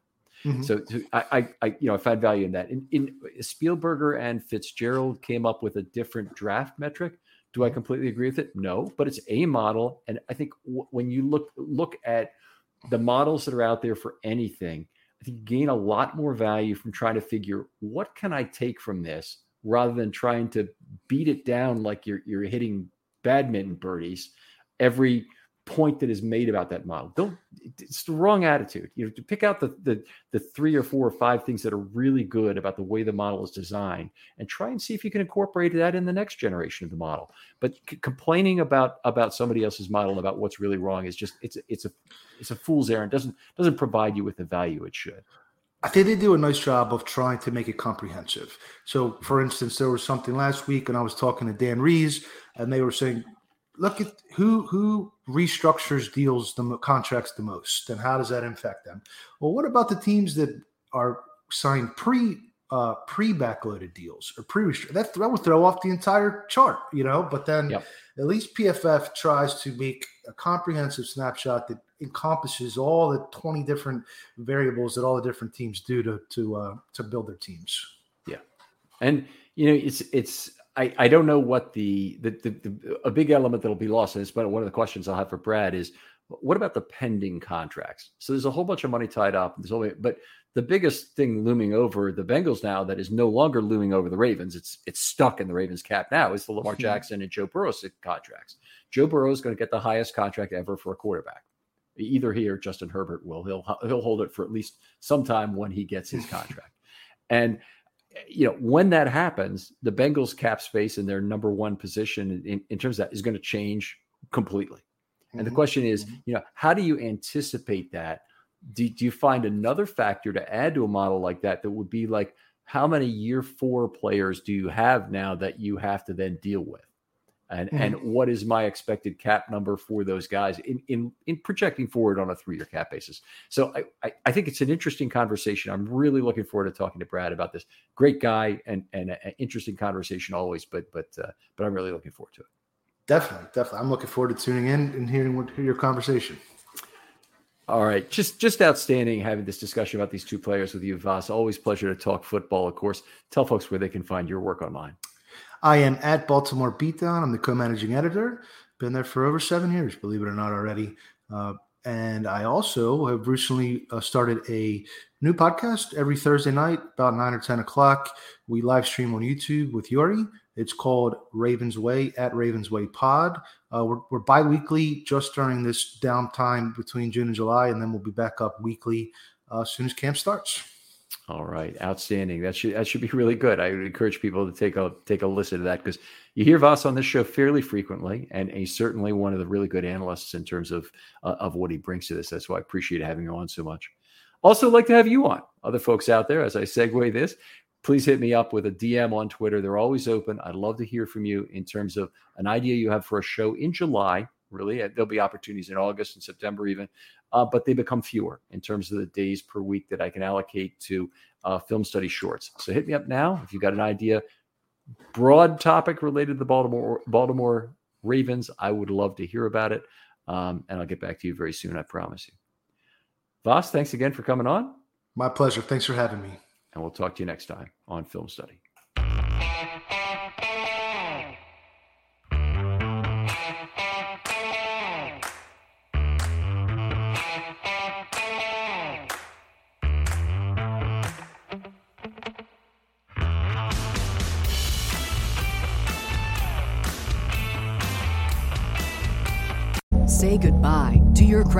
Mm-hmm. So, I, I, you know, I found value in that. In, in Spielberger and Fitzgerald came up with a different draft metric. Do I mm-hmm. completely agree with it? No, but it's a model, and I think w- when you look look at the models that are out there for anything, I think you gain a lot more value from trying to figure what can I take from this rather than trying to beat it down like you're you're hitting badminton birdies every point that is made about that model. Don't it's the wrong attitude. You know, to pick out the the the three or four or five things that are really good about the way the model is designed and try and see if you can incorporate that in the next generation of the model. But c- complaining about about somebody else's model and about what's really wrong is just it's it's a it's a fool's errand. doesn't doesn't provide you with the value it should. I think they do a nice job of trying to make it comprehensive. So, for instance, there was something last week, and I was talking to Dan Rees, and they were saying look at who who restructures deals the contracts the most and how does that impact them? Well what about the teams that are signed pre uh, pre backloaded deals or pre that that would throw off the entire chart you know but then yep. at least pff tries to make a comprehensive snapshot that encompasses all the 20 different variables that all the different teams do to to uh, to build their teams. Yeah. And you know it's it's I, I don't know what the, the, the, the a big element that'll be lost in this, but one of the questions I'll have for Brad is what about the pending contracts? So there's a whole bunch of money tied up. There's only, but the biggest thing looming over the Bengals now that is no longer looming over the Ravens, it's it's stuck in the Ravens cap now is the Lamar hmm. Jackson and Joe Burrow contracts. Joe Burrow is going to get the highest contract ever for a quarterback. Either he or Justin Herbert will. He'll he'll hold it for at least some time when he gets his contract. And you know, when that happens, the Bengals cap space in their number one position in, in terms of that is going to change completely. Mm-hmm. And the mm-hmm. question is, mm-hmm. you know, how do you anticipate that? Do, do you find another factor to add to a model like that that would be like, how many year four players do you have now that you have to then deal with? And mm-hmm. and what is my expected cap number for those guys in in in projecting forward on a three year cap basis. So I, I, I think it's an interesting conversation. I'm really looking forward to talking to Brad about this. Great guy and and an interesting conversation always. But but uh, but I'm really looking forward to it. Definitely, definitely. I'm looking forward to tuning in and hearing what hear your conversation. All right, just just outstanding having this discussion about these two players with you, Voss. Always pleasure to talk football. Of course, tell folks where they can find your work online. I am at Baltimore Beatdown. I'm the co-managing editor. Been there for over seven years, believe it or not, already. Uh, and I also have recently uh, started a new podcast every Thursday night, about nine or ten o'clock. We live stream on YouTube with Yuri. It's called Ravens Way at Ravens Way Pod. Uh, we're, we're bi-weekly just during this downtime between June and July, and then we'll be back up weekly uh, as soon as camp starts. All right, outstanding. That should that should be really good. I would encourage people to take a take a listen to that because you hear Voss on this show fairly frequently, and he's certainly one of the really good analysts in terms of uh, of what he brings to this. That's why I appreciate having him on so much. Also, like to have you on. Other folks out there, as I segue this, please hit me up with a DM on Twitter. They're always open. I'd love to hear from you in terms of an idea you have for a show in July. Really, there'll be opportunities in August and September even, uh, but they become fewer in terms of the days per week that I can allocate to uh, film study shorts. So hit me up now if you've got an idea, broad topic related to the Baltimore Baltimore Ravens. I would love to hear about it, um, and I'll get back to you very soon. I promise you. Voss, thanks again for coming on. My pleasure. Thanks for having me. And we'll talk to you next time on Film Study.